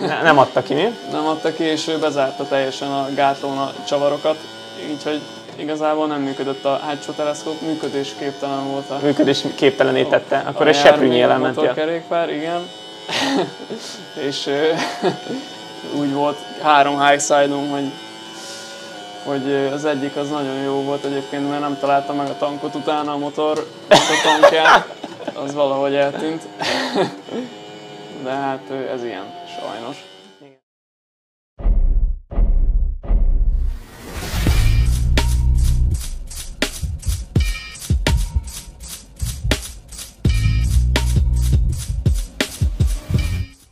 Ne, nem adta ki, mi? Nem adta ki, és ő bezárta teljesen a gátlón a csavarokat, így igazából nem működött a hátsó teleszkóp, működésképtelen volt a... Működés képtelenítette, akkor egy seprűnyi ment. A kerékpár, igen. és úgy volt három high side hogy hogy az egyik az nagyon jó volt egyébként, mert nem találta meg a tankot utána a motor, a tankján, az valahogy eltűnt. De hát ez ilyen, sajnos.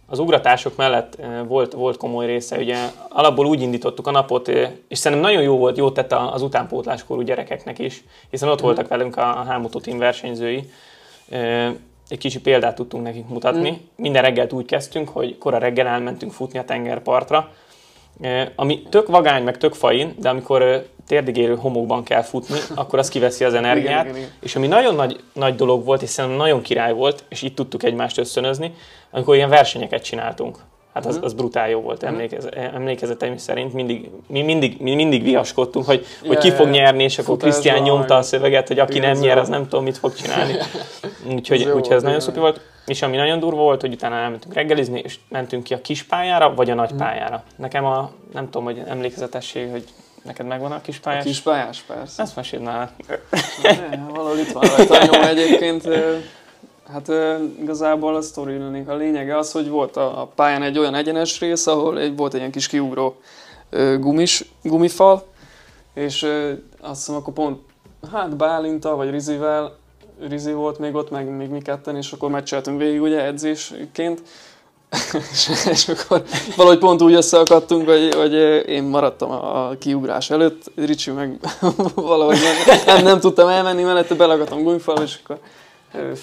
az ugratások mellett volt, volt komoly része, ugye alapból úgy indítottuk a napot, és szerintem nagyon jó volt, jó tett az utánpótláskorú gyerekeknek is, hiszen ott mm. voltak velünk a Hámutó Team versenyzői. Egy kicsi példát tudtunk nekik mutatni. Mm. Minden reggelt úgy kezdtünk, hogy kora reggel elmentünk futni a tengerpartra, ami tök vagány, meg tök fain, de amikor térdigérő homokban kell futni, akkor az kiveszi az energiát. Igen, igen, igen. És ami nagyon nagy, nagy dolog volt, és szerintem nagyon király volt, és itt tudtuk egymást összönözni, amikor ilyen versenyeket csináltunk. Hát az, mhm. az brutál jó volt, mhm. emlékez, emlékezeteim szerint. Mindig, mi mindig, mi mindig viaskodtunk, hogy, hogy ki fog nyerni, és akkor Krisztián nyomta a szöveget, hogy aki nem nyer, az nem tudom, mit fog csinálni. Úgyhogy, ez, úgyhogy ez nagyon szupi volt. És ami nagyon durva volt, hogy utána elmentünk reggelizni, és mentünk ki a kis pályára, vagy a nagy mhm. pályára. Nekem a, nem tudom, hogy emlékezetesség, hogy Neked megvan a kis pályás? A kis pályás, persze. Ezt meséld már. valahol itt van rajta nyom egyébként. Hát igazából a sztori a lényege az, hogy volt a pályán egy olyan egyenes rész, ahol egy, volt egy ilyen kis kiugró gumis, gumifal, és azt hiszem akkor pont, hát Bálinta vagy Rizivel, Rizi volt még ott, meg még mi ketten, és akkor meccseltünk végig ugye edzésként, és, és akkor valahogy pont úgy összeakadtunk, hogy, hogy én maradtam a, kiugrás előtt, Ricsi meg valahogy nem, nem, nem tudtam elmenni mellette, belagatom gumifal, és akkor e,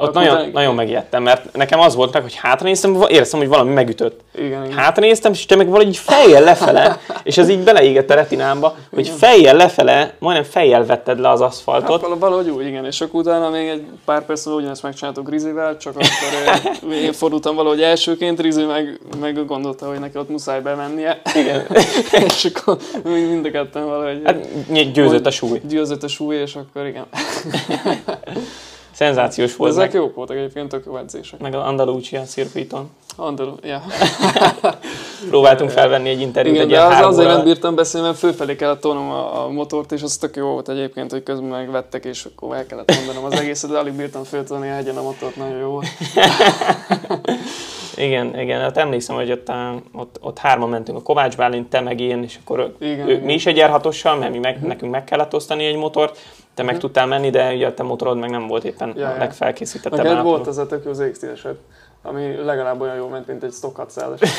ott nagyon, utána... nagyon megijedtem, mert nekem az volt meg, hogy hátranéztem, éreztem, hogy valami megütött. Igen, igen. Hátranéztem, és te meg valahogy fejjel lefele, és ez így beleégett a retinámba, hogy igen. fejjel lefele, majdnem fejjel vetted le az aszfaltot. Hát valahogy úgy, igen, és akkor utána még egy pár perc múlva ugyanezt megcsináltuk Rizivel, csak akkor én fordultam valahogy elsőként, Rizi meg, meg gondolta, hogy neki ott muszáj bemennie. Igen. és akkor mind a ketten valahogy... Hát győzött a súly. Győzött a súly, és akkor igen. Szenzációs volt. ezek jók voltak egyébként, tök jó edzések. Meg az Andalucsia circuiton. Andalu, ja. Próbáltunk felvenni egy interjút Igen, egy de az azért nem bírtam beszélni, mert fölfelé kellett tolnom a, a, motort, és az tök jó volt egyébként, hogy közben megvettek, és akkor el kellett mondanom az egészet, de alig bírtam föltolni a hegyen a motort, nagyon jó volt. igen, igen, hát emlékszem, hogy ott, ott, ott hárman mentünk, a Kovács Bálint, te meg én, és akkor igen, ő, igen. mi is egy r mert mi meg, nekünk meg kellett osztani egy motort, te meg tudtál menni, de ugye a te motorod meg nem volt éppen ja, a legfelkészítettebb. Neked volt az a tök az x ami legalább olyan jó ment, mint egy stockat szállas.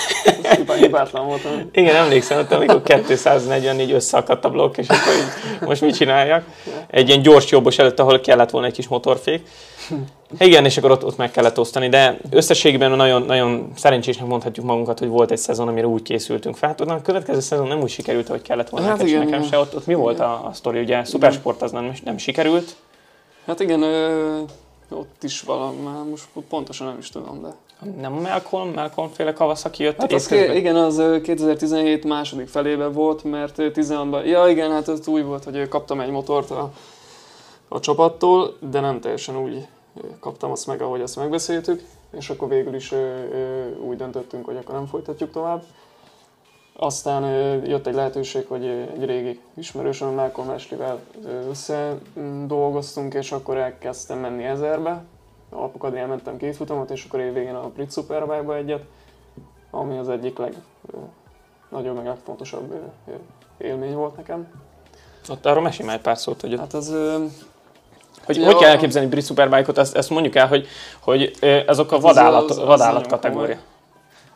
hibátlan volt. Igen, emlékszem, hogy amikor 244 összeakadt a blokk, és akkor így, most mit csináljak? Egy ilyen gyors jobbos előtt, ahol kellett volna egy kis motorfék. Igen, és akkor ott, ott meg kellett osztani, de összességében nagyon, nagyon szerencsésnek mondhatjuk magunkat, hogy volt egy szezon, amire úgy készültünk fel. Hát a következő szezon nem úgy sikerült, hogy kellett volna hát igen, nekem igen. se. Ott, ott mi igen. volt a, a sztori? Ugye szupersport az nem, nem sikerült. Hát igen, ö, ott is valami, már most pontosan nem is tudom, de... Nem Malcolm, Malcolm féle Kawasaki jött hát az ké, igen, az 2017 második felében volt, mert 16-ban, ja igen, hát ez új volt, hogy kaptam egy motort a, a csapattól, de nem teljesen úgy kaptam azt meg, ahogy azt megbeszéltük, és akkor végül is úgy döntöttünk, hogy akkor nem folytatjuk tovább. Aztán jött egy lehetőség, hogy egy régi ismerősöm, Malcolm Ashley-vel összedolgoztunk, és akkor elkezdtem menni ezerbe. Alapokad elmentem két futamot, és akkor évvégén a Brit Superbike-ba egyet, ami az egyik legnagyobb, meg legfontosabb élmény volt nekem. Ott arról mesélj már egy pár szót, hogy... Hát az hogy, hogy kell elképzelni brit superbike-ot, ezt, ezt mondjuk el, hogy, hogy azok a hát vadállat, az, az, vadállat az kategória.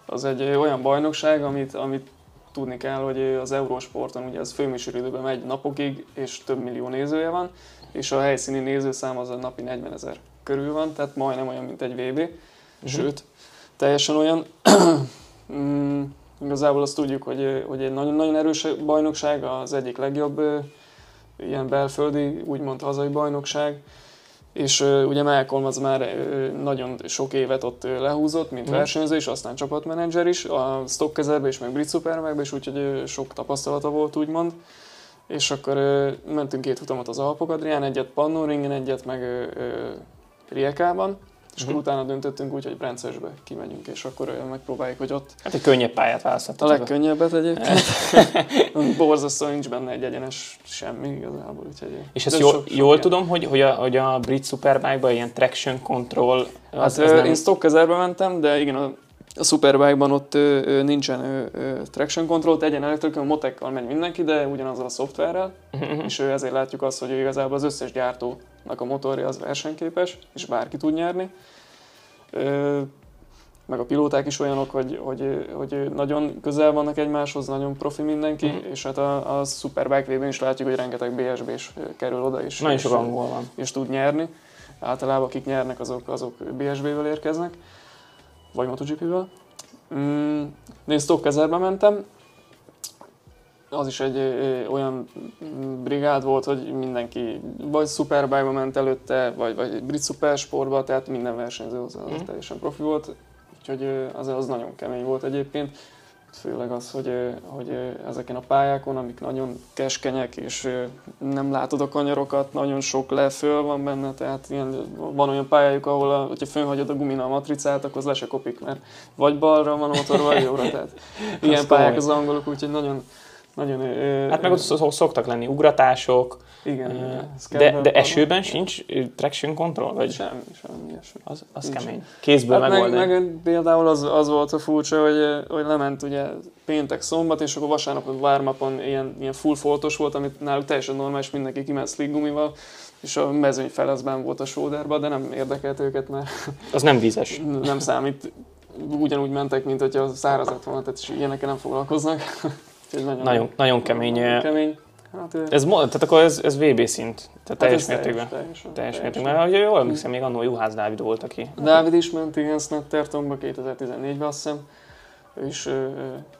Az egy olyan bajnokság, amit, amit tudni kell, hogy az Eurosporton ugye ez főműsoridőben megy napokig, és több millió nézője van, és a helyszíni nézőszám az a napi 40 ezer körül van, tehát majdnem olyan, mint egy VB, uh-huh. sőt, teljesen olyan. mm, igazából azt tudjuk, hogy, hogy egy nagyon-nagyon erős bajnokság, az egyik legjobb ilyen belföldi, úgymond hazai bajnokság, és uh, ugye Malcolm az már uh, nagyon sok évet ott uh, lehúzott, mint mm. versenyző, és aztán csapatmenedzser is, a stock kezelbe és meg Brit Superbike-be, és úgyhogy uh, sok tapasztalata volt, úgymond. És akkor uh, mentünk két futamot az Alpok Adrián, egyet Pannoringen, egyet meg uh, Riekában, és akkor uh-huh. utána döntöttünk úgy, hogy Brencesbe kimegyünk, és akkor megpróbáljuk, hogy ott... Hát egy könnyebb pályát választottak. A legkönnyebbet egyébként. Borzasztó nincs benne egy egyenes semmi igazából. Úgyhogy és ezt jól, sok, jól tudom, hogy, hogy, a, hogy a brit Superbike-ban ilyen traction control... Az, hát az nem... én stock mentem, de igen, a, a Superbike-ban ott ö, ö, nincsen ö, ö, traction control, egyen elektrikon, motekkal megy mindenki, de ugyanazzal a szoftverrel, uh-huh. és ö, ezért látjuk azt, hogy igazából az összes gyártó a motorja az versenyképes, és bárki tud nyerni. Meg a pilóták is olyanok, hogy, hogy, hogy nagyon közel vannak egymáshoz, nagyon profi mindenki, mm. és hát a, a Superbike vb is látjuk, hogy rengeteg BSB is kerül oda, és, nagyon és, angol van. és tud nyerni. Általában akik nyernek, azok, azok BSB-vel érkeznek, vagy MotoGP-vel. Mm, én stock mentem, az is egy ö, olyan brigád volt, hogy mindenki vagy Superbike-ba ment előtte, vagy, vagy Brit Supersportba, tehát minden versenyző az, az mm. teljesen profi volt, úgyhogy az, az nagyon kemény volt egyébként. Főleg az, hogy, hogy ezeken a pályákon, amik nagyon keskenyek, és nem látod a kanyarokat, nagyon sok leföl van benne, tehát ilyen, van olyan pályájuk, ahol a, hogyha fönhagyod a gumina a matricát, akkor az le se kopik, mert vagy balra van a motor, vagy jobbra, tehát ilyen pályák az angolok, úgyhogy nagyon, nagyon, ö, hát meg ott szoktak lenni ugratások, igen, uh, de, de esőben sincs traction control? Vagy? Semmi, semmi eső. Az, az kemény. Kézből hát megoldani. Meg, meg, például az, az volt a furcsa, hogy, hogy lement ugye péntek szombat, és akkor vasárnap a warm ilyen, ilyen full foltos volt, amit náluk teljesen normális, mindenki kiment slick gumival, és a mezőny felezben volt a sóderba, de nem érdekelt őket, mert... Az nem vízes. nem számít. Ugyanúgy mentek, mint hogyha száraz lett volna, tehát ilyenekkel nem foglalkoznak. Nagyon, nagyon, nagyon kemény. kemény. Hát, ez, tehát akkor ez, ez VB szint, tehát hát teljes mértékben. Teljes, teljes, mértékben. Mert jól emlékszem, még annól Juhász Dávid volt, aki... Dávid is ment, igen, Snettertonba 2014-ben azt hiszem. És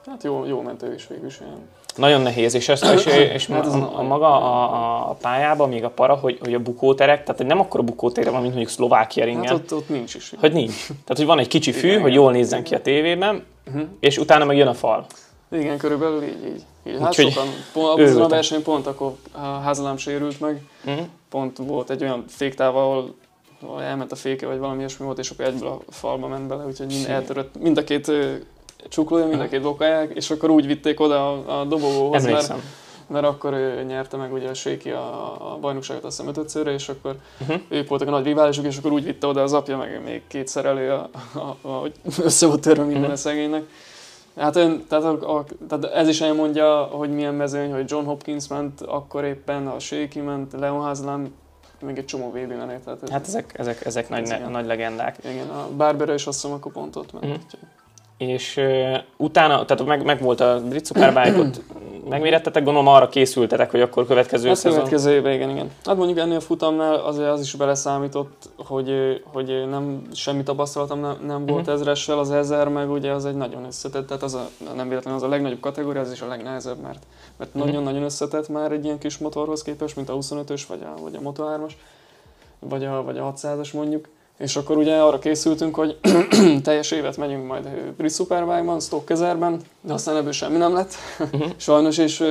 hát jó, jó ment ő is végül is. Olyan. Nagyon nehéz, és, ezt, és, és hát a, a, maga a, a pályában, még a para, hogy, hogy a bukóterek, tehát nem akkor a bukótere van, mint mondjuk Szlovákia ringen. Hát ott, ott nincs is. Hogy nincs. Tehát, hogy van egy kicsi fű, igen, hogy jól nézzen ki a tévében, uh-huh. és utána meg jön a fal. Igen, körülbelül így. így. így. Hát Úgyhogy sokan, pont, azon a verseny pont akkor a házalám sérült meg. Uh-huh. Pont volt egy olyan féktáv, ahol elment a féke, vagy valami ilyesmi volt, és akkor egyből a falba ment bele, úgyhogy mind eltörött mind a két csuklója, mind a két bokáják, és akkor úgy vitték oda a, a dobogóhoz, mert, mert akkor ő nyerte meg ugye a Séki a, a bajnokságot azt hiszem és akkor uh-huh. ők voltak a nagy riválisok, és akkor úgy vitte oda az apja, meg még kétszer elő, a, a, a, hogy össze volt törve minden uh-huh. a szegénynek. Hát ön, tehát, a, a, tehát ez is elmondja, hogy milyen mezőny, hogy John Hopkins ment, akkor éppen a Shaky ment, Leon Haslam, még egy csomó vb menő. Tehát ez, hát ezek, ezek, ezek nagy, ne, nagy legendák. Igen, a Barbera is azt hiszem, akkor pont ott ment. Uh-huh. És uh, utána, tehát meg, meg volt a Brit Superbike, ott megmérettetek, gondolom arra készültetek, hogy akkor következő hát szezon. következő évben, igen, igen. Hát mondjuk ennél a futamnál azért az is beleszámított, hogy, hogy nem, semmi tapasztalatom nem, nem volt uh-huh. ezressel, az ezer meg ugye az egy nagyon összetett, tehát az a, nem véletlenül az a legnagyobb kategória, az is a legnehezebb, mert, mert uh-huh. nagyon-nagyon összetett már egy ilyen kis motorhoz képest, mint a 25-ös, vagy a, vagy a Moto3-as, vagy a, vagy a 600-as mondjuk. És akkor ugye arra készültünk, hogy teljes évet megyünk majd Brit Superbike-ban, Stock kezerben, de aztán ebből semmi nem lett, uh-huh. sajnos, és,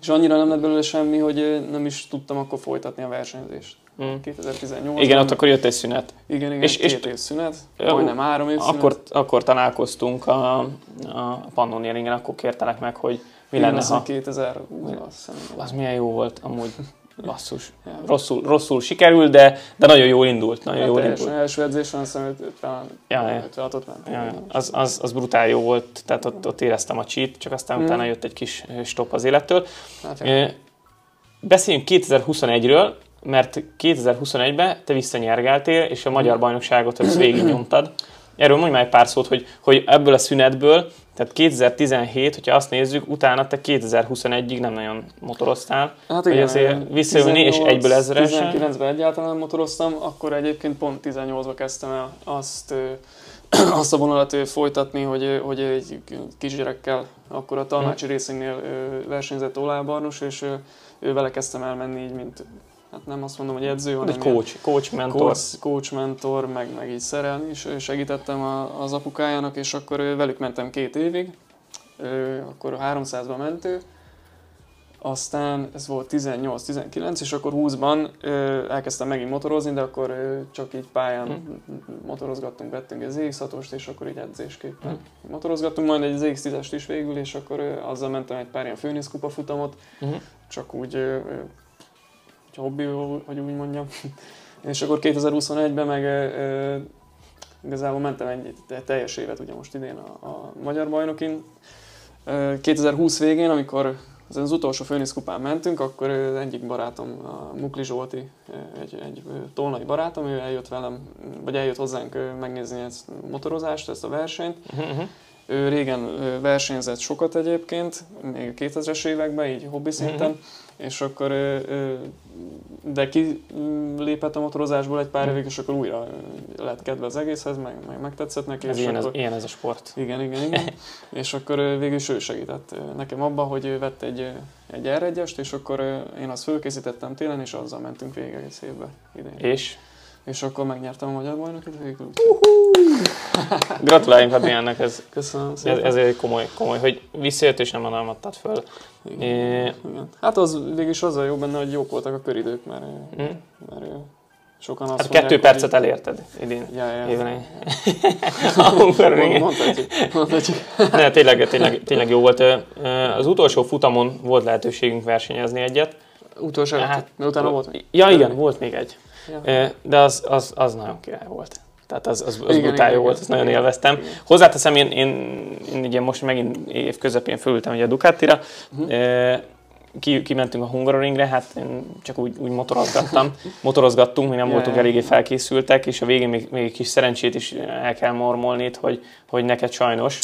és annyira nem lett belőle semmi, hogy nem is tudtam akkor folytatni a versenyzést. Mhm. 2018 Igen, ott akkor jött egy szünet. Igen, igen, és, két és, év szünet, majdnem három év akkor, szünet. Akkor találkoztunk a, a Pannonieringen, akkor kértelek meg, hogy mi Igen, lenne, ha... 2020 az, az milyen jó volt amúgy. Basszus. Rosszul, rosszul sikerült, de, de nagyon jól indult. Nagyon hát jól indult. első edzésen hiszem 50, ja, ja. 56 ment. Ja, az, az, az, brutál jó volt, tehát ott, ott éreztem a cheat, csak aztán hmm. utána jött egy kis stop az élettől. Hát, ja. Beszéljünk 2021-ről, mert 2021-ben te visszanyergeltél, és a magyar bajnokságot az végig nyomtad. Erről mondj már egy pár szót, hogy, hogy ebből a szünetből tehát 2017, hogyha azt nézzük, utána te 2021-ig nem nagyon motoroztál. Hát igen, azért visszajönni, és egyből ezeresen. 19-ben egyáltalán nem motoroztam, akkor egyébként pont 18-ban kezdtem el azt, azt a vonalat folytatni, hogy, hogy egy kisgyerekkel, akkor a Talmácsi hmm. Racingnél versenyzett Olá Barnos, és ő vele kezdtem el menni így, mint hát nem azt mondom, hogy edző, Egy hanem coach, coach, mentor. coach, coach mentor, meg, meg így szerelni is segítettem a, az apukájának, és akkor velük mentem két évig, Ö, akkor 300-ba mentő, aztán ez volt 18-19, és akkor 20-ban ö, elkezdtem megint motorozni, de akkor ö, csak így pályán Hm. motorozgattunk, vettünk egy ZX6-ost, és akkor így edzésképpen Hm. motorozgattunk, majd egy ZX10-est is végül, és akkor ö, azzal mentem egy pár ilyen főnészkupa futamot, Mhm. csak úgy ö, egy hobbi, hogy úgy mondjam. és akkor 2021-ben meg ö, ö, igazából mentem egy, teljes évet ugye most idén a, a magyar bajnokin. Ö, 2020 végén, amikor az, az utolsó főnészkupán mentünk, akkor egyik barátom, a Mukli Zsolti, egy, egy tolnai barátom, ő eljött velem, vagy eljött hozzánk megnézni ezt a motorozást, ezt a versenyt, mhm. ő régen versenyzett sokat egyébként, még a 2000-es években, így hobbi szinten, Mhm. És akkor, de ki mm, lépett a motorozásból egy pár Mhm. évig, és akkor újra lett kedve az egészhez, meg, meg megtetszett neki. Ez és ilyen, ez, akkor, ilyen ez a sport. igen, igen, igen. és akkor végül is ő segített nekem abban, hogy vett egy, egy r 1 és akkor én azt fölkészítettem télen, és azzal mentünk végig egész évbe idén. És És akkor megnyertem a magyar bajnokot végül. gratuláljunk Adriánnak, ez, Köszönöm ez, szépen. ez egy komoly, komoly, hogy visszajött és nem adalmattad föl. Igen. É, Igen. Hát az végülis azzal jó benne, hogy jók voltak a köridők, mert, hm? mert sokan azt Hát mondják, kettő hogy- percet elérted idén. Ja, ja. A Hungaroringen. Mondhatjuk. Mondhatjuk. Ne, tényleg, tényleg, tényleg jó volt. Az utolsó futamon volt lehetőségünk versenyezni egyet. Utolsó Hát, hát, mert utána volt még. Ja, igen, volt még egy. Ja. De az, az, az nagyon király volt. Tehát az, az, az Igen, brutál jó volt, ezt nagyon élveztem. Igen. Hozzáteszem, én, én, én ugye most megint év közepén fölültem ugye a Ducatira, ki, kimentünk a Hungaroringre, hát én csak úgy, úgy motorozgattam. Motorozgattunk, még nem voltunk eléggé felkészültek, és a végén még, még egy kis szerencsét is el kell mormolni itt, hogy, hogy neked sajnos.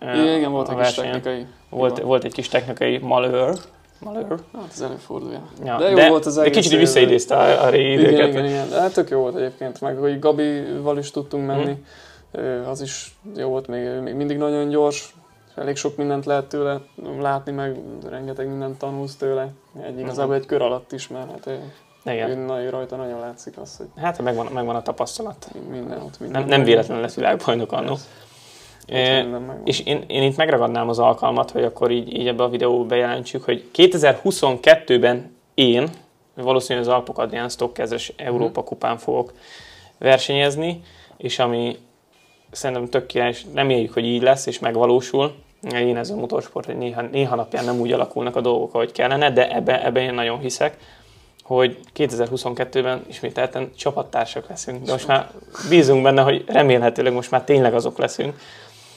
Igen, volt egy kis technikai. Volt, volt egy kis technikai malőr. Malőr. Hát ez előfordulja. Ja, De jó de, volt az de egész kicsit visszaidézte a, a régi Igen, időket. igen, igen. Hát tök jó volt egyébként, meg hogy Gabival is tudtunk menni. Mhm. Ö, Az is jó volt, még, még mindig nagyon gyors. Elég sok mindent lehet tőle látni, meg rengeteg mindent tanulsz tőle. Egy igazából egy kör alatt is, mert hát Igen. ő, na- rajta nagyon látszik az, hogy Hát megvan, megvan a tapasztalat. minden ott minden. Nem, nem véletlenül lesz világbajnok annó. Ott És én, én itt megragadnám az alkalmat, hogy akkor így, így ebbe a videóba bejelentsük, hogy 2022-ben én valószínűleg az Alpok Adrián Stockkezes Európa kupán fogok versenyezni, és ami szerintem tök király, és reméljük, hogy így lesz, és megvalósul. Én ez a motorsport, hogy néha, néha napján nem úgy alakulnak a dolgok, ahogy kellene, de ebben ebbe én nagyon hiszek, hogy 2022-ben ismételten csapattársak leszünk. De most már bízunk benne, hogy remélhetőleg most már tényleg azok leszünk.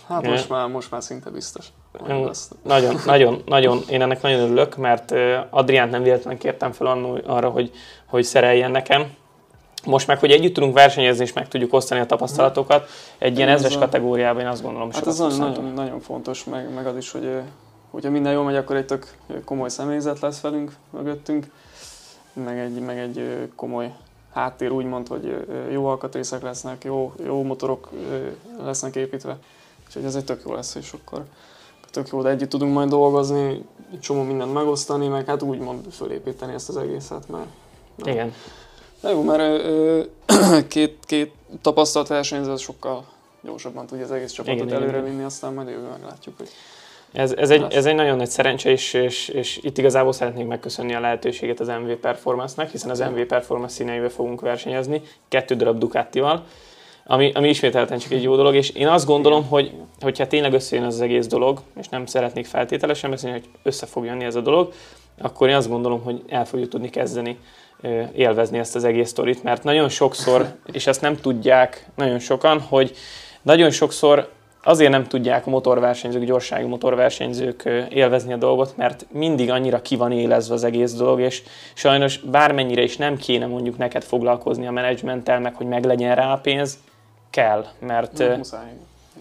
Hát Ja. most már, most már szinte biztos. lesz. Nagyon, nagyon, nagyon, én ennek nagyon örülök, mert Adriánt nem véletlenül kértem fel annól arra, hogy, hogy szereljen nekem. Most meg, hogy együtt tudunk versenyezni, és meg tudjuk osztani a tapasztalatokat, egy ilyen Ez ezres kategóriában én azt gondolom, Hát ez nagyon, nagyon, nagyon fontos, meg, meg az is, hogy hogyha minden jól megy, akkor egy tök komoly személyzet lesz velünk, mögöttünk, meg egy, meg egy komoly háttér, úgymond, hogy jó alkatrészek lesznek, jó, jó motorok lesznek építve. Úgyhogy ez egy tök jó lesz, és akkor tök jó, de együtt tudunk majd dolgozni, egy csomó mindent megosztani, meg hát úgymond fölépíteni ezt az egészet, mert Igen. de jó, mert ö, két, két tapasztalt versenyző sokkal gyorsabban tudja az egész csapatot Igen, előre igen. vinni, aztán majd jövő meglátjuk, hogy Ez, ez, egy, ez egy nagyon nagy szerencse, és, és, és itt igazából szeretnék megköszönni a lehetőséget az MV Performance-nek, hiszen az MV Performance színeivel fogunk versenyezni, kettő darab Ducatival, ami, ami ismételten csak egy jó dolog, és én azt gondolom, hogy hogyha tényleg összejön az egész dolog, és nem szeretnék feltételesen beszélni, hogy össze fog jönni ez a dolog, akkor én azt gondolom, hogy el fogjuk tudni kezdeni élvezni ezt az egész sztorit, mert nagyon sokszor, és ezt nem tudják nagyon sokan, hogy nagyon sokszor azért nem tudják a motorversenyzők, gyorsági motorversenyzők élvezni a dolgot, mert mindig annyira ki van élezve az egész dolog, és sajnos bármennyire is nem kéne mondjuk neked foglalkozni a menedzsmenttel, meg hogy meglegyen rá a pénz, kell, mert,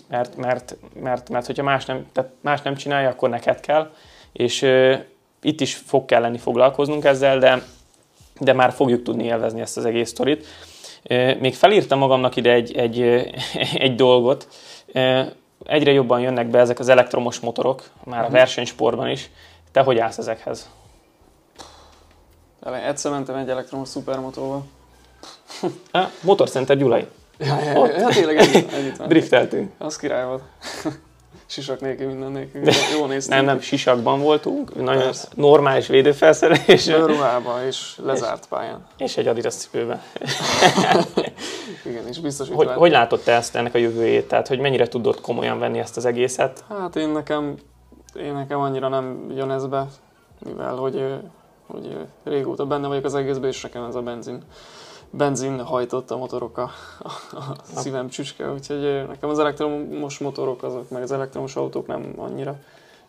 mert, mert, mert, mert hogyha más nem, tehát más nem csinálja, akkor neked kell, és ö, itt is fog kelleni foglalkoznunk ezzel, de, de már fogjuk tudni élvezni ezt az egész sztorit. Még felírtam magamnak ide egy, egy, egy dolgot. Egyre jobban jönnek be ezek az elektromos motorok, már a Mhm. versenysportban is. Te hogy állsz ezekhez? Egyszer mentem egy elektromos szupermotóval. Motorcenter Gyulai. Ja, ja, ja, ja tényleg együtt, együtt Drifteltünk. Az király volt. Sisak nélkül, minden nélkül. Jó néztünk. Nem, nem, sisakban voltunk, nagyon Persze. normális védőfelszerelés. Ruhába és lezárt pályán. És egy Adidas cipőben. Igen, és biztos, hogy, hogy látod te ezt, ennek a jövőjét? Tehát, hogy mennyire tudod komolyan venni ezt az egészet? Hát én nekem, én nekem annyira nem jön ez be, mivel hogy, hogy régóta benne vagyok az egészben, és nekem ez a benzin benzin hajtott a motorok a, a, szívem csücske, úgyhogy nekem az elektromos motorok azok, meg az elektromos autók nem annyira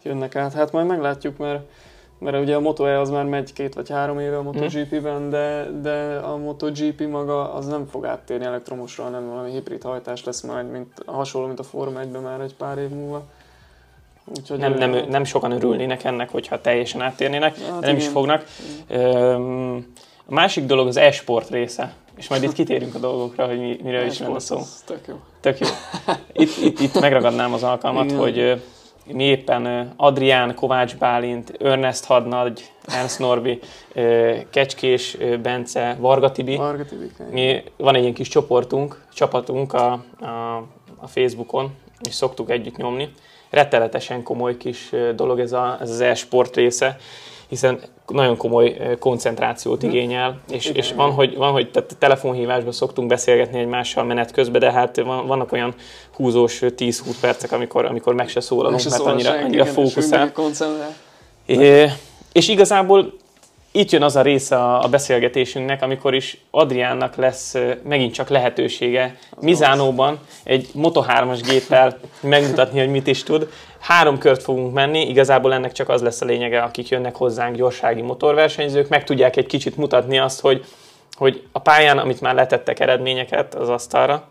jönnek át. Hát majd meglátjuk, mert, mert ugye a Moto E az már megy két vagy három éve a MotoGP-ben, de, de a MotoGP maga az nem fog áttérni elektromosra, hanem valami hibrid hajtás lesz majd, mint, hasonló, mint a Forma 1-ben már egy pár év múlva. Úgyhogy nem, nem, nem sokan örülnének ennek, hogyha teljesen áttérnének, hát nem igen. is fognak. Igen. A másik dolog az e-sport része, és majd itt kitérünk a dolgokra, hogy mi, mire is lenne szó. Tök jó. Tök jó. Itt, itt, itt megragadnám az alkalmat, Igen. hogy mi éppen Adrián, Kovács Bálint, Ernest Hadnagy, Ernst Norbi, Kecskés Bence, Varga Tibi. Varga Tibi mi, van egy ilyen kis csoportunk, csapatunk a, a, a Facebookon, és szoktuk együtt nyomni. Retteletesen komoly kis dolog ez, a, ez az e-sport része, hiszen nagyon komoly koncentrációt hm. igényel, és, és van, hogy, van, hogy tehát telefonhívásban szoktunk beszélgetni egymással menet közben, de hát van, vannak olyan húzós 10-20 percek, amikor, amikor meg se szólalunk, meg se mert annyira, annyira fókuszál. És igazából itt jön az a része a beszélgetésünknek, amikor is Adriánnak lesz megint csak lehetősége Mizánóban egy Moto3-as géppel megmutatni, hogy mit is tud. Három kört fogunk menni, igazából ennek csak az lesz a lényege, akik jönnek hozzánk gyorsági motorversenyzők, meg tudják egy kicsit mutatni azt, hogy, hogy a pályán, amit már letettek eredményeket az asztalra,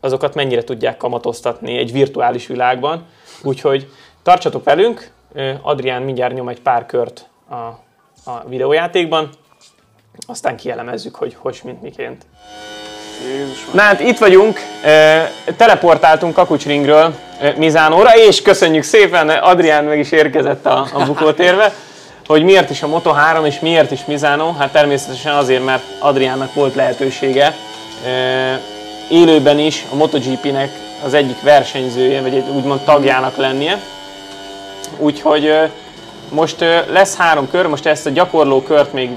azokat mennyire tudják kamatoztatni egy virtuális világban. Úgyhogy tartsatok velünk, Adrián mindjárt nyom egy pár kört a a videójátékban, aztán kielemezzük, hogy hogy, mint miként. Jézus Na hát itt vagyunk, teleportáltunk Kakucsringről Mizánóra, és köszönjük szépen, Adrián meg is érkezett a, a bukótérbe, hogy miért is a Moto3 és miért is Mizánó. Hát természetesen azért, mert Adriánnak volt lehetősége élőben is a MotoGP-nek az egyik versenyzője, vagy egy úgymond tagjának lennie. Úgyhogy most lesz három kör, most ezt a gyakorló kört még...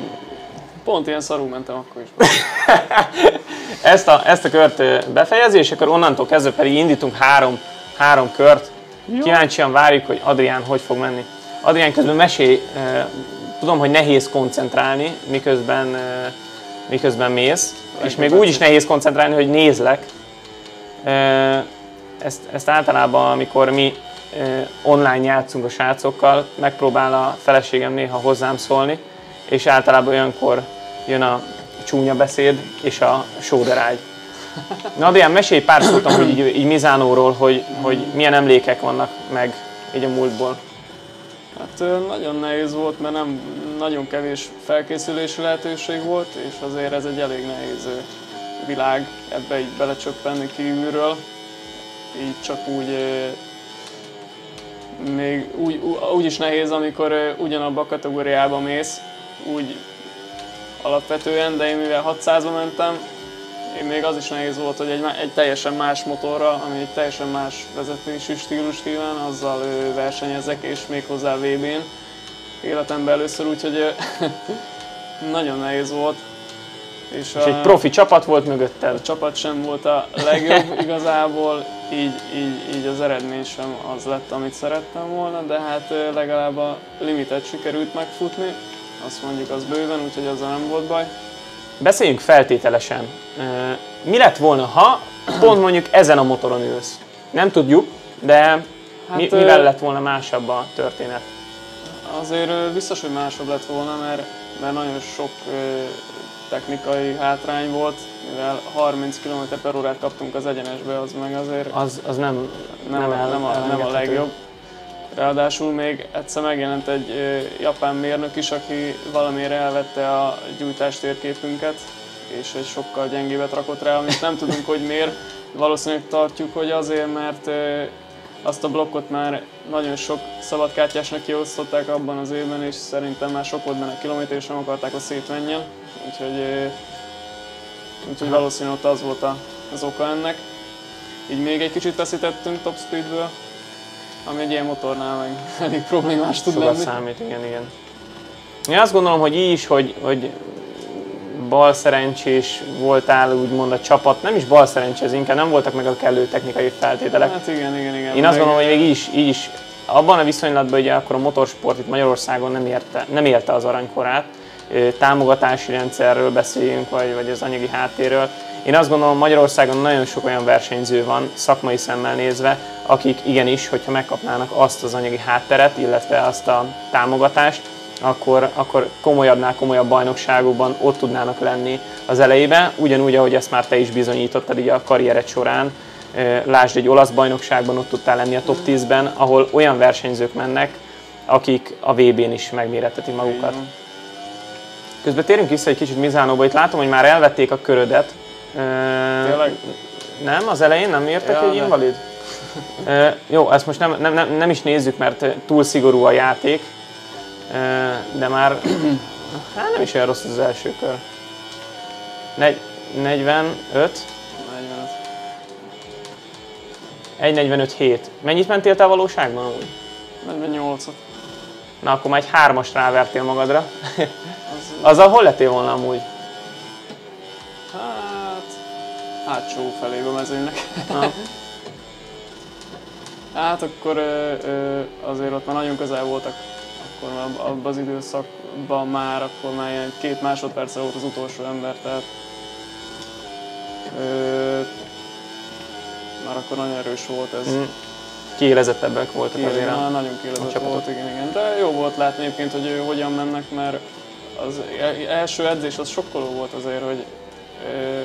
Pont ilyen szarú mentem akkor is. ezt, a, ezt a kört befejezi, és akkor onnantól kezdve pedig indítunk három, három kört. Jó. Kíváncsian várjuk, hogy Adrián hogy fog menni. Adrián közben mesélj, tudom, hogy nehéz koncentrálni, miközben, miközben mész, és még úgy is nehéz koncentrálni, hogy nézlek. Ezt, ezt általában, amikor mi online játszunk a srácokkal, megpróbál a feleségem néha hozzám szólni, és általában olyankor jön a csúnya beszéd és a sóderágy. Na Adrián, mesélj pár szót hogy így, így Mizánóról, hogy, hogy milyen emlékek vannak meg így a múltból. Hát nagyon nehéz volt, mert nem nagyon kevés felkészülési lehetőség volt, és azért ez egy elég nehéz világ ebbe így belecsöppenni kívülről. Így csak úgy még úgy, úgy is nehéz, amikor ugyanabba a kategóriába mész, úgy alapvetően, de én mivel 600-ba mentem, én még az is nehéz volt, hogy egy, egy teljesen más motorra, ami egy teljesen más vezetési stílus kíván, azzal versenyezek, és még hozzá VB-n életemben először, úgyhogy nagyon nehéz volt. És, és a, egy profi csapat volt mögötted? A csapat sem volt a legjobb igazából, így, így, így az eredmény sem az lett, amit szerettem volna, de hát legalább a limitet sikerült megfutni, azt mondjuk az bőven, úgyhogy azzal nem volt baj. Beszéljünk feltételesen. Mi lett volna, ha pont mondjuk ezen a motoron ülsz? Nem tudjuk, de hát, mi, mivel lett volna másabb a történet? Azért biztos, hogy másabb lett volna, mert, mert nagyon sok technikai hátrány volt, mivel 30 km per órát kaptunk az egyenesbe, az meg azért az, az nem, nem, nem, el, nem, a, nem a legjobb. Ráadásul még egyszer megjelent egy japán mérnök is, aki valamire elvette a gyújtás térképünket, és egy sokkal gyengébet rakott rá, amit nem tudunk, hogy miért. Valószínűleg tartjuk, hogy azért, mert azt a blokkot már nagyon sok szabadkártyásnak kiosztották abban az évben, és szerintem már sok volt benne kilométer, és nem akarták, hogy szétmenjen. Úgyhogy, úgyhogy valószínűleg ott az volt az oka ennek. Így még egy kicsit veszítettünk top speedből, ami egy ilyen motornál meg elég problémás tud Sokat lenni. számít, igen, igen. Én azt gondolom, hogy így is, hogy, hogy bal szerencsés voltál úgymond a csapat, nem is bal szerencsés, inkább nem voltak meg a kellő technikai feltételek. Hát igen, igen, igen. Én azt gondolom, hogy még így is, így is abban a viszonylatban ugye akkor a motorsport itt Magyarországon nem, érte, nem élte az aranykorát, támogatási rendszerről beszéljünk, vagy, vagy az anyagi háttérről. Én azt gondolom, Magyarországon nagyon sok olyan versenyző van, szakmai szemmel nézve, akik igenis, hogyha megkapnának azt az anyagi hátteret, illetve azt a támogatást, akkor, akkor komolyabbnál komolyabb bajnokságokban ott tudnának lenni az elejében, ugyanúgy, ahogy ezt már te is bizonyítottad így a karriered során. Lásd, egy olasz bajnokságban ott tudtál lenni a top 10-ben, ahol olyan versenyzők mennek, akik a VB-n is megmérettetik magukat. Közben térjünk vissza egy kicsit Mizánóba, itt látom, hogy már elvették a körödet. Tényleg? Nem, az elején nem írtak Ja, egy invalid? Jó, ezt most nem, nem, nem, nem is nézzük, mert túl szigorú a játék, de már hát nem is olyan rossz az első kör. Negy, 45, 45. 1.45 7. Mennyit mentél te valóságban úgy? 48-ot. Na, akkor már egy hármas rávertél magadra. Az, Azzal hol lettél volna amúgy? hát, hátsó felébe a mezőnynek. Na, Hát akkor ö, ö, azért ott már nagyon közel voltak. Akkor már ab- abban az időszakban már, akkor már ilyen két másodperce volt az utolsó ember, tehát ö, már akkor nagyon erős volt ez. mm, kiélezettebbek voltak Igen, azért. a- nagyon csapatok. volt, igen, igen. De jó volt látni egyébként, hogy ő hogyan mennek, mert az e- első edzés az sokkoló volt azért, hogy ö,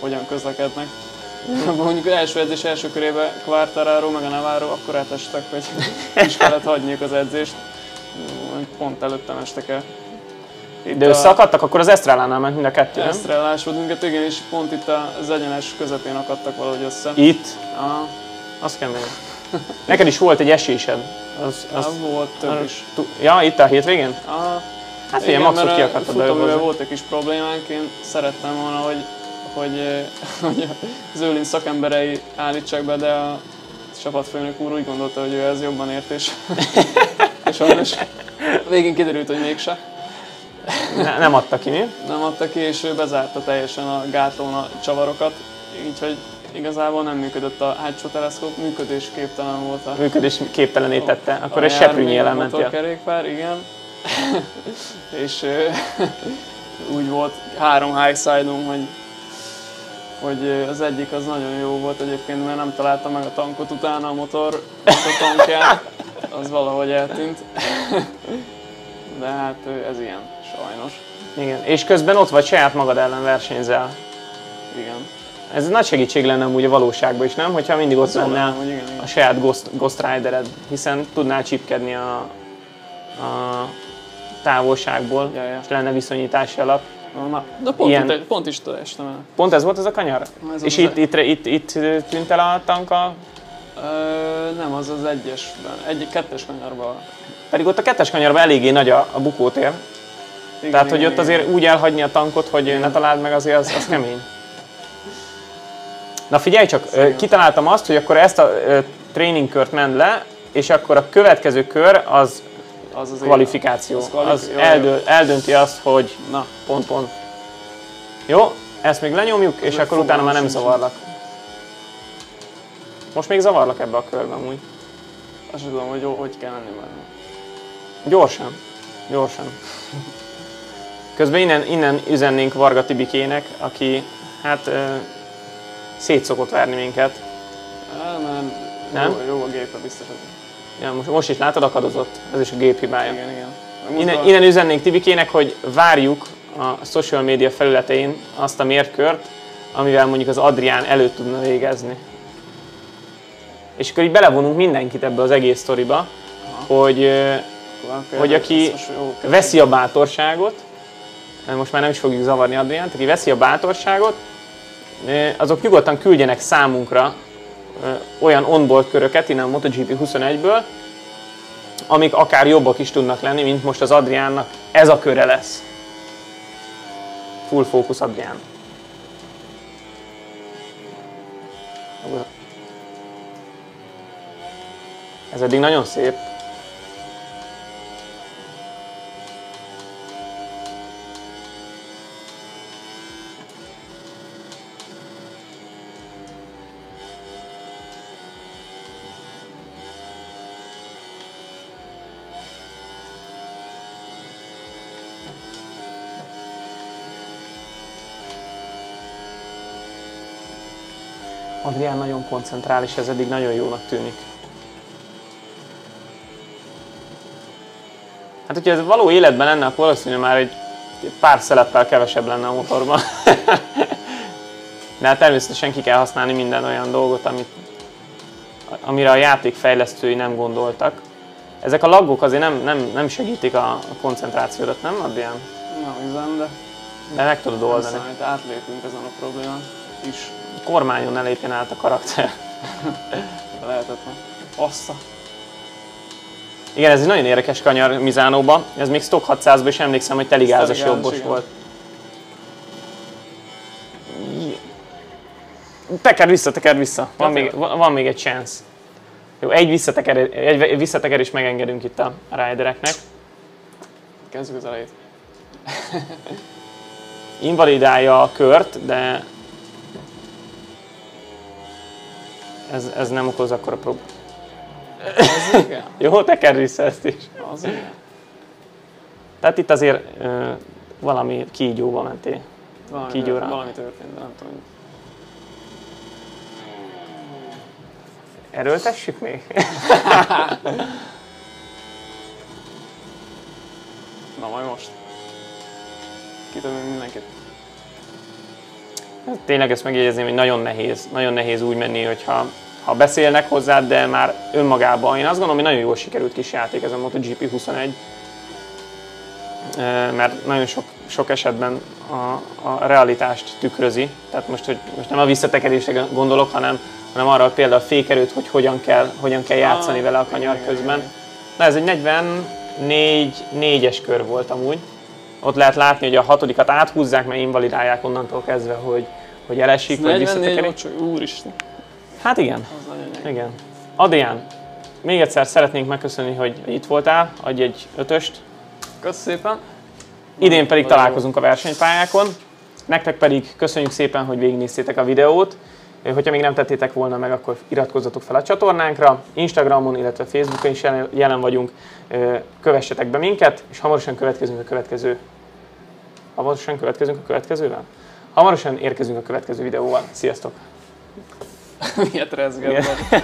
hogyan közlekednek. Mondjuk az első edzés első körében Quartararo meg a Navarro akkor átestek, hogy is kellett hagyniuk az edzést. Pont előttem estek el. Itt De összeakadtak, akkor az Estrellánál ment mind a kettő, nem? Esztrellás volt minket, igen, és pont itt az egyenes közepén akadtak valahogy össze. Itt? Aha, Az kemény. Neked is volt egy esésed. Az, az, az volt több is. ja, itt a hétvégén? Aha. Hát figyelj, maxot kiakadtad belőle futóművel hozzá. volt egy kis problémánk, én szerettem volna, hogy, hogy, eh, hogy az Őlin szakemberei állítsák be, de a csapatfőnök úr úgy gondolta, hogy ő ez jobban ért, és, és sajnos végén kiderült, hogy mégse. Ne, nem adta ki, mi? Nem adta ki, és ő bezárta teljesen a gátlón a csavarokat, így hogy igazából nem működött a hátsó teleszkóp, működésképtelen volt a Működés képtelenítette. Akkor a egy seprűnyi jármű, a motorkerékpár, igen. és ö, úgy volt három high side hogy, hogy az egyik az nagyon jó volt egyébként, mert nem találta meg a tankot utána a motor, a tankját, az valahogy eltűnt. De hát ez ilyen, sajnos. Igen. És közben ott vagy saját magad ellen versenyzel. Igen. Ez nagy segítség lenne amúgy a valóságban is, nem? Hogyha mindig ott lenne a saját Ghost, Ghost Ridered, hiszen tudnál csipkedni a, a távolságból, Ja, ja. és lenne viszonyítási alap. Na, de pont, Ilyen- itt, pont is estem el. Pont ez volt ez a kanyar? Ez és itt, itt, itt, itt, tűnt el a tanka, Ö, nem, az az egyesben, egy kettes kanyarban. pedig ott a kettes kanyarban eléggé nagy a, a bukótér. Igen, Tehát, igen, hogy ott igen. azért úgy elhagyni a tankot, hogy ne találd meg, azért az, az kemény. Na figyelj csak, Igen. kitaláltam azt, hogy akkor ezt a tréningkört ment le, és akkor a következő kör az az az kvalifikáció. Az kvalifi- Az jó, jó. eldö, eldönti azt, hogy Na, pont, pont. Jó, ezt még lenyomjuk, és meg akkor utána már nem fogalmam sincs. Most még zavarlak ebbe a körbe amúgy. azt tudom, hogy hogy kell lenni benne. Gyorsan. Gyorsan. Közben innen, innen üzennénk Varga Tibikének, aki hát ö, szét szokott verni minket. Á, mert Nem? Jó, jó a gépe biztos. Ja, most, most is látod, akadozott. Ez is a gép hibája. Igen, igen. Innen, innen üzennénk Tibikének, hogy várjuk a social media felületein azt a mérkört, amivel mondjuk az Adrián előtt tudna végezni. És akkor így belevonunk mindenkit ebbe az egész sztoriba, hogy ö, akkor hogy aki jó, veszi a bátorságot, most már nem is fogjuk zavarni Adriánt, aki veszi a bátorságot, azok nyugodtan küldjenek számunkra olyan onboard köröket innen a MotoGP 21-ből, amik akár jobbak is tudnak lenni, mint most az Adriánnak ez a köre lesz. Full focus Adrián. Ez eddig nagyon szép. Adrián nagyon koncentrál, és ez eddig nagyon jónak tűnik. Hát, hogyha ez való életben lenne, akkor valószínűleg már egy pár szeleppel kevesebb lenne a motorban. De hát természetesen ki kell használni minden olyan dolgot, amit, amire a játék fejlesztői nem gondoltak. Ezek a laggok azért nem, nem, nem segítik a, a koncentrációdat, nem, Adrián? Nem hiszem, de... De meg tudod oldani. Számít, átlépünk ezen a problémán is. Kormányon ne lépjen át a karakter. Lehetetlen. Assza. Igen, ez egy nagyon érdekes kanyar Mizánóba. Ez még Stock 600-ban is emlékszem, hogy teligázas jobbos igen. volt. Teker vissza, teker vissza. Van még, van még egy chance. Jó, egy visszateker, egy visszatekerés megengedünk itt a ridereknek. Kezdjük az elejét. Invalidálja a kört, de ez, ez nem okoz akkor a problémát. Az igen. Jó, teker vissza ezt is. Az igen. Tehát itt azért ö, valami kígyóba mentél. Valami, Kígyóra. valami történt, de nem tudom. Erőltessük még? Na majd most. Kitömünk mindenkit. Tényleg ezt megjegyezném, hogy nagyon nehéz, nagyon nehéz úgy menni, hogyha ha beszélnek hozzád, de már önmagában. Én azt gondolom, hogy nagyon jól sikerült kis játék ez a MotoGP 21, Eh, mert nagyon sok, sok esetben a, a realitást tükrözi. Tehát most, hogy most nem a visszatekerésre gondolok, hanem, hanem arra például a fékerőt, hogy hogyan kell, hogyan kell játszani vele a kanyar közben. Na ez egy 44 4-es kör volt amúgy. Ott lehet látni, hogy a hatodikat áthúzzák, mert invalidálják onnantól kezdve, hogy, hogy elesik, vagy 44 visszatekerik. úristen. Hát igen, igen. Adrián, még egyszer szeretnénk megköszönni, hogy itt voltál, adj egy ötöst. Kösz szépen. Idén pedig találkozunk a versenypályákon. Nektek pedig köszönjük szépen, hogy végignéztétek a videót. Hogyha még nem tettétek volna meg, akkor iratkozzatok fel a csatornánkra. Instagramon, illetve Facebookon is jelen- vagyunk. Kövessetek be minket, és hamarosan következünk a következő... Hamarosan következünk a következővel? Hamarosan érkezünk a következő videóval. Sziasztok! Miért rezgett? Igen.